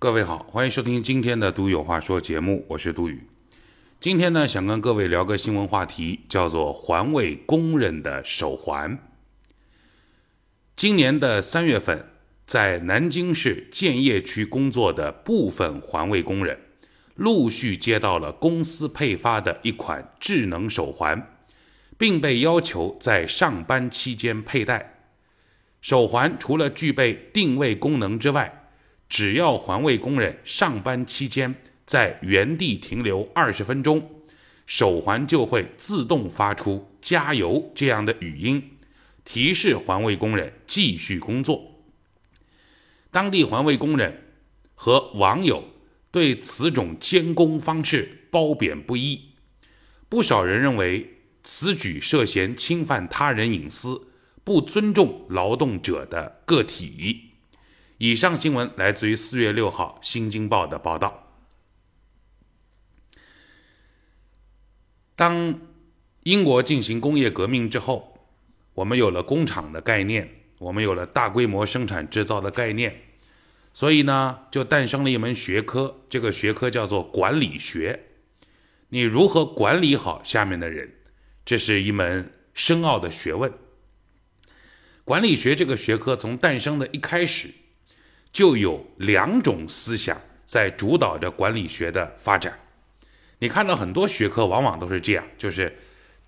各位好，欢迎收听今天的《杜有话说》节目，我是杜宇。今天呢，想跟各位聊个新闻话题，叫做环卫工人的手环。今年的三月份，在南京市建邺区工作的部分环卫工人，陆续接到了公司配发的一款智能手环，并被要求在上班期间佩戴。手环除了具备定位功能之外，只要环卫工人上班期间在原地停留二十分钟，手环就会自动发出“加油”这样的语音，提示环卫工人继续工作。当地环卫工人和网友对此种监工方式褒贬不一，不少人认为此举涉嫌侵犯他人隐私，不尊重劳动者的个体。以上新闻来自于四月六号《新京报》的报道。当英国进行工业革命之后，我们有了工厂的概念，我们有了大规模生产制造的概念，所以呢，就诞生了一门学科，这个学科叫做管理学。你如何管理好下面的人，这是一门深奥的学问。管理学这个学科从诞生的一开始。就有两种思想在主导着管理学的发展。你看到很多学科往往都是这样，就是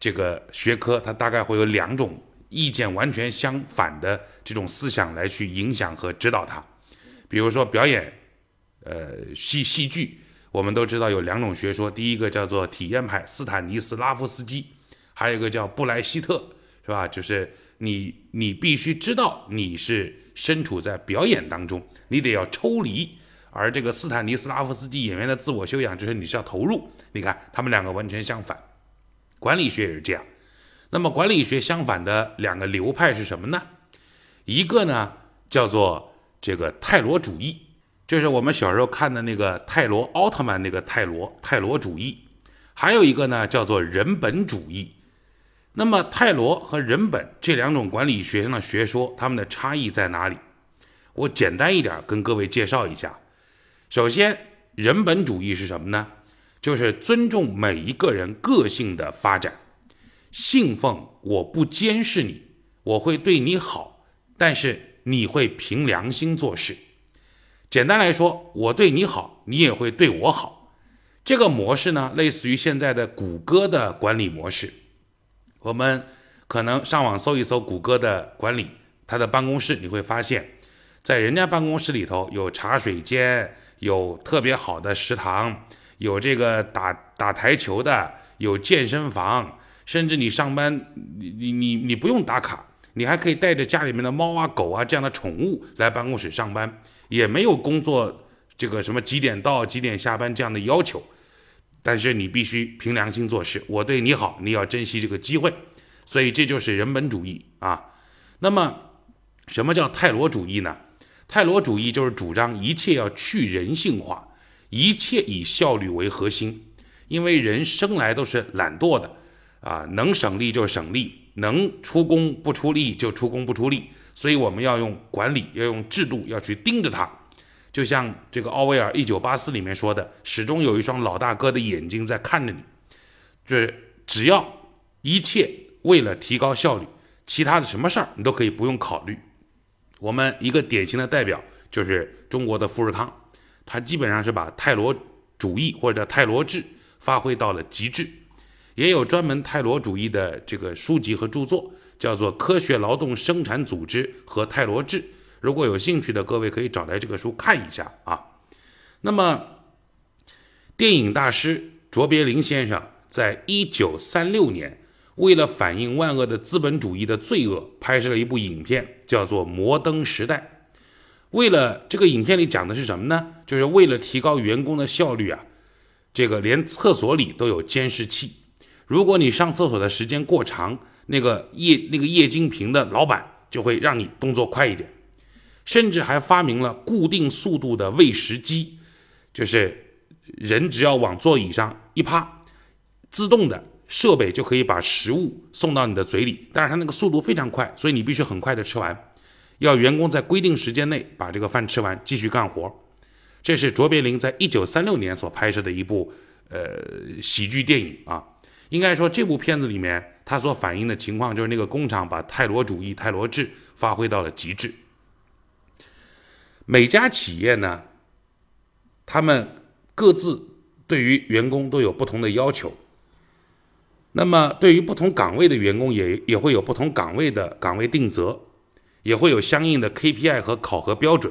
这个学科它大概会有两种意见完全相反的这种思想来去影响和指导它。比如说表演，呃，戏戏剧，我们都知道有两种学说，第一个叫做体验派，斯坦尼斯拉夫斯基，还有一个叫布莱希特，是吧？就是你你必须知道你是身处在表演当中。你得要抽离，而这个斯坦尼斯拉夫斯基演员的自我修养就是你是要投入。你看，他们两个完全相反。管理学也是这样。那么，管理学相反的两个流派是什么呢？一个呢叫做这个泰罗主义，就是我们小时候看的那个泰罗奥特曼那个泰罗泰罗主义。还有一个呢叫做人本主义。那么，泰罗和人本这两种管理学上的学说，它们的差异在哪里？我简单一点跟各位介绍一下。首先，人本主义是什么呢？就是尊重每一个人个性的发展，信奉我不监视你，我会对你好，但是你会凭良心做事。简单来说，我对你好，你也会对我好。这个模式呢，类似于现在的谷歌的管理模式。我们可能上网搜一搜谷歌的管理，他的办公室你会发现。在人家办公室里头有茶水间，有特别好的食堂，有这个打打台球的，有健身房，甚至你上班，你你你你不用打卡，你还可以带着家里面的猫啊狗啊这样的宠物来办公室上班，也没有工作这个什么几点到几点下班这样的要求，但是你必须凭良心做事，我对你好，你要珍惜这个机会，所以这就是人本主义啊。那么什么叫泰罗主义呢？泰罗主义就是主张一切要去人性化，一切以效率为核心，因为人生来都是懒惰的，啊，能省力就省力，能出工不出力就出工不出力，所以我们要用管理，要用制度，要去盯着它。就像这个奥威尔《一九八四》里面说的，始终有一双老大哥的眼睛在看着你，就是只要一切为了提高效率，其他的什么事儿你都可以不用考虑。我们一个典型的代表就是中国的富士康，它基本上是把泰罗主义或者泰罗制发挥到了极致，也有专门泰罗主义的这个书籍和著作，叫做《科学劳动生产组织和泰罗制》。如果有兴趣的各位可以找来这个书看一下啊。那么，电影大师卓别林先生在一九三六年。为了反映万恶的资本主义的罪恶，拍摄了一部影片，叫做《摩登时代》。为了这个影片里讲的是什么呢？就是为了提高员工的效率啊，这个连厕所里都有监视器。如果你上厕所的时间过长，那个液那个液晶屏的老板就会让你动作快一点。甚至还发明了固定速度的喂食机，就是人只要往座椅上一趴，自动的。设备就可以把食物送到你的嘴里，但是它那个速度非常快，所以你必须很快的吃完。要员工在规定时间内把这个饭吃完，继续干活。这是卓别林在一九三六年所拍摄的一部呃喜剧电影啊。应该说，这部片子里面它所反映的情况就是那个工厂把泰罗主义、泰罗制发挥到了极致。每家企业呢，他们各自对于员工都有不同的要求。那么，对于不同岗位的员工，也也会有不同岗位的岗位定责，也会有相应的 KPI 和考核标准。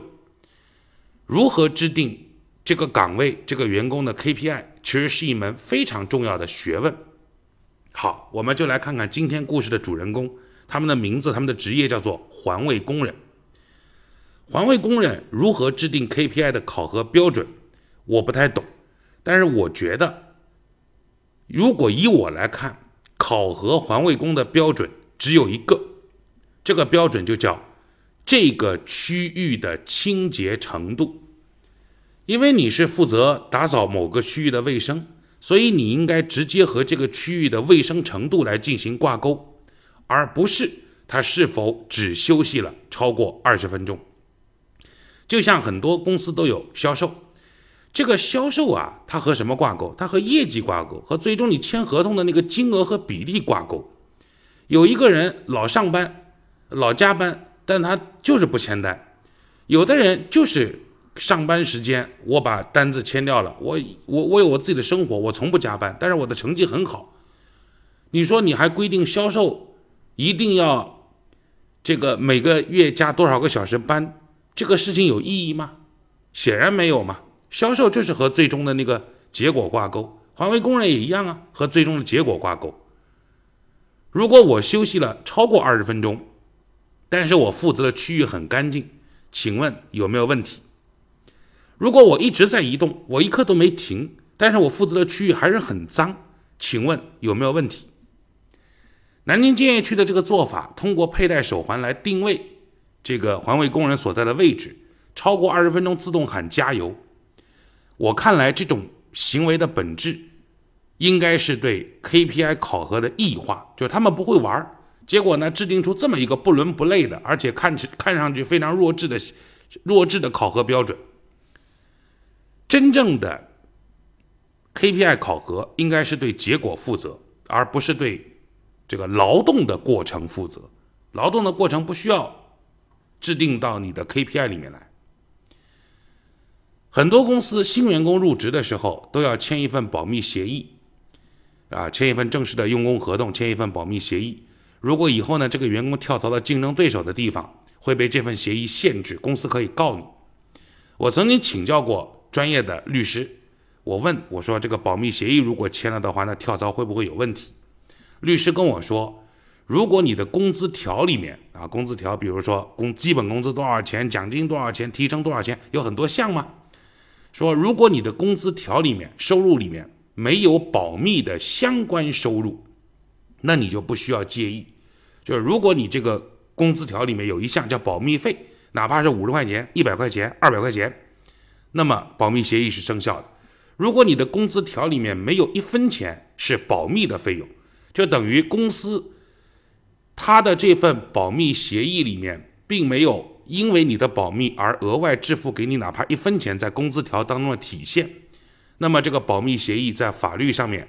如何制定这个岗位、这个员工的 KPI，其实是一门非常重要的学问。好，我们就来看看今天故事的主人公，他们的名字、他们的职业叫做环卫工人。环卫工人如何制定 KPI 的考核标准，我不太懂，但是我觉得，如果以我来看，考核环卫工的标准只有一个，这个标准就叫这个区域的清洁程度，因为你是负责打扫某个区域的卫生。所以你应该直接和这个区域的卫生程度来进行挂钩，而不是他是否只休息了超过二十分钟。就像很多公司都有销售，这个销售啊，它和什么挂钩？它和业绩挂钩，和最终你签合同的那个金额和比例挂钩。有一个人老上班、老加班，但他就是不签单；有的人就是。上班时间，我把单子签掉了。我我我有我自己的生活，我从不加班，但是我的成绩很好。你说你还规定销售一定要这个每个月加多少个小时班，这个事情有意义吗？显然没有嘛。销售就是和最终的那个结果挂钩，环卫工人也一样啊，和最终的结果挂钩。如果我休息了超过二十分钟，但是我负责的区域很干净，请问有没有问题？如果我一直在移动，我一刻都没停，但是我负责的区域还是很脏，请问有没有问题？南京建邺区的这个做法，通过佩戴手环来定位这个环卫工人所在的位置，超过二十分钟自动喊加油。我看来这种行为的本质，应该是对 KPI 考核的异化，就是他们不会玩，结果呢制定出这么一个不伦不类的，而且看起看上去非常弱智的弱智的考核标准。真正的 KPI 考核应该是对结果负责，而不是对这个劳动的过程负责。劳动的过程不需要制定到你的 KPI 里面来。很多公司新员工入职的时候都要签一份保密协议，啊，签一份正式的用工合同，签一份保密协议。如果以后呢，这个员工跳槽到竞争对手的地方，会被这份协议限制，公司可以告你。我曾经请教过。专业的律师，我问我说：“这个保密协议如果签了的话，那跳槽会不会有问题？”律师跟我说：“如果你的工资条里面啊，工资条，比如说工基本工资多少钱，奖金多少钱，提成多少钱，有很多项吗？说如果你的工资条里面收入里面没有保密的相关收入，那你就不需要介意。就是如果你这个工资条里面有一项叫保密费，哪怕是五十块钱、一百块钱、二百块钱。”那么保密协议是生效的。如果你的工资条里面没有一分钱是保密的费用，就等于公司他的这份保密协议里面并没有因为你的保密而额外支付给你哪怕一分钱在工资条当中的体现。那么这个保密协议在法律上面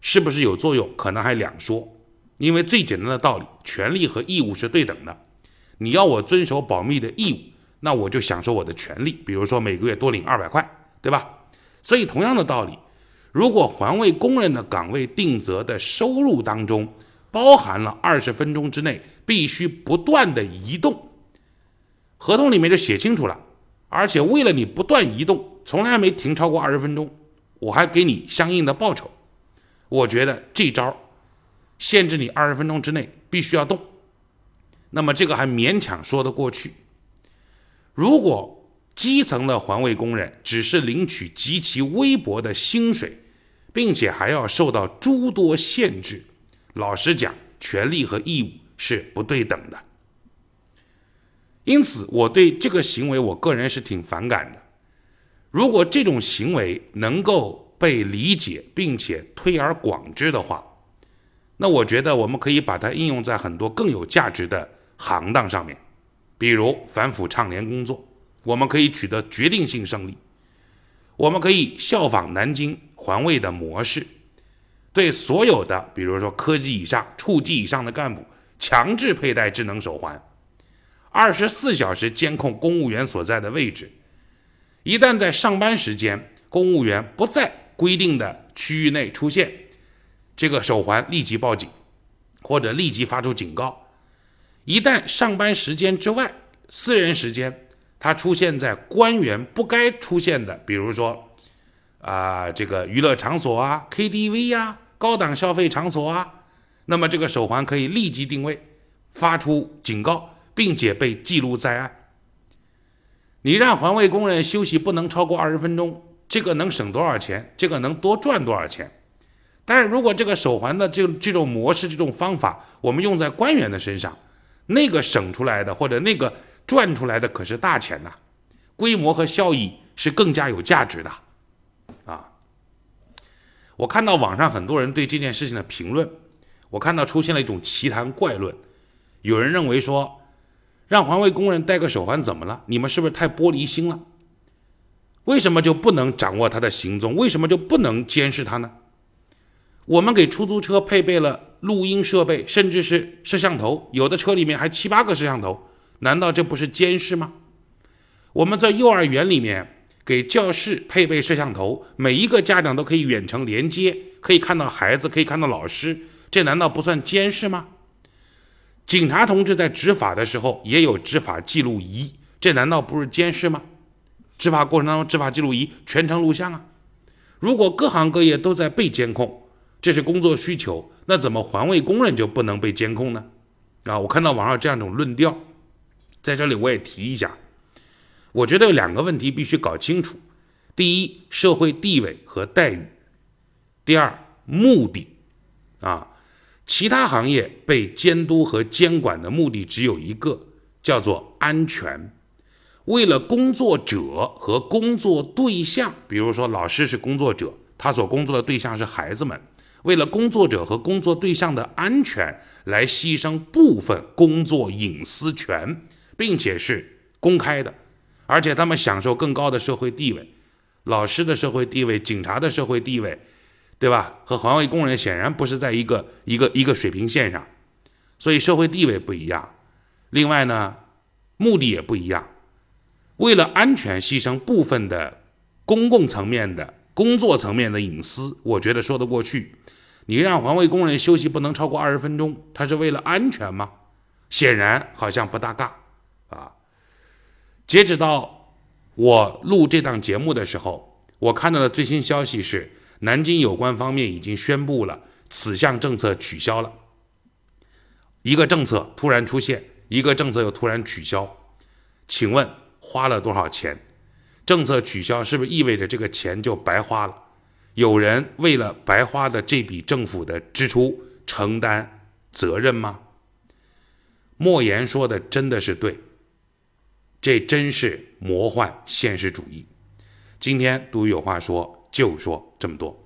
是不是有作用，可能还两说。因为最简单的道理，权利和义务是对等的。你要我遵守保密的义务。那我就享受我的权利，比如说每个月多领二百块，对吧？所以同样的道理，如果环卫工人的岗位定责的收入当中包含了二十分钟之内必须不断的移动，合同里面就写清楚了，而且为了你不断移动，从来没停超过二十分钟，我还给你相应的报酬。我觉得这招限制你二十分钟之内必须要动，那么这个还勉强说得过去。如果基层的环卫工人只是领取极其微薄的薪水，并且还要受到诸多限制，老实讲，权利和义务是不对等的。因此，我对这个行为，我个人是挺反感的。如果这种行为能够被理解并且推而广之的话，那我觉得我们可以把它应用在很多更有价值的行当上面。比如反腐倡廉工作，我们可以取得决定性胜利。我们可以效仿南京环卫的模式，对所有的，比如说科级以上、处级以上的干部，强制佩戴智能手环，二十四小时监控公务员所在的位置。一旦在上班时间，公务员不在规定的区域内出现，这个手环立即报警，或者立即发出警告。一旦上班时间之外，私人时间，它出现在官员不该出现的，比如说啊，这个娱乐场所啊、KTV 呀、高档消费场所啊，那么这个手环可以立即定位，发出警告，并且被记录在案。你让环卫工人休息不能超过二十分钟，这个能省多少钱？这个能多赚多少钱？但是如果这个手环的这这种模式、这种方法，我们用在官员的身上，那个省出来的或者那个赚出来的可是大钱呐，规模和效益是更加有价值的啊！我看到网上很多人对这件事情的评论，我看到出现了一种奇谈怪论，有人认为说。让环卫工人戴个手环怎么了？你们是不是太玻璃心了？为什么就不能掌握他的行踪？为什么就不能监视他呢？我们给出租车配备了录音设备，甚至是摄像头，有的车里面还七八个摄像头，难道这不是监视吗？我们在幼儿园里面给教室配备摄像头，每一个家长都可以远程连接，可以看到孩子，可以看到老师，这难道不算监视吗？警察同志在执法的时候也有执法记录仪，这难道不是监视吗？执法过程当中，执法记录仪全程录像啊。如果各行各业都在被监控，这是工作需求，那怎么环卫工人就不能被监控呢？啊，我看到网上这样一种论调，在这里我也提一下，我觉得有两个问题必须搞清楚：第一，社会地位和待遇；第二，目的，啊。其他行业被监督和监管的目的只有一个，叫做安全。为了工作者和工作对象，比如说老师是工作者，他所工作的对象是孩子们。为了工作者和工作对象的安全，来牺牲部分工作隐私权，并且是公开的，而且他们享受更高的社会地位。老师的社会地位，警察的社会地位。对吧？和环卫工人显然不是在一个一个一个水平线上，所以社会地位不一样。另外呢，目的也不一样。为了安全牺牲部分的公共层面的工作层面的隐私，我觉得说得过去。你让环卫工人休息不能超过二十分钟，他是为了安全吗？显然好像不大尬啊。截止到我录这档节目的时候，我看到的最新消息是。南京有关方面已经宣布了此项政策取消了。一个政策突然出现，一个政策又突然取消，请问花了多少钱？政策取消是不是意味着这个钱就白花了？有人为了白花的这笔政府的支出承担责任吗？莫言说的真的是对，这真是魔幻现实主义。今天杜宇有话说。就说这么多。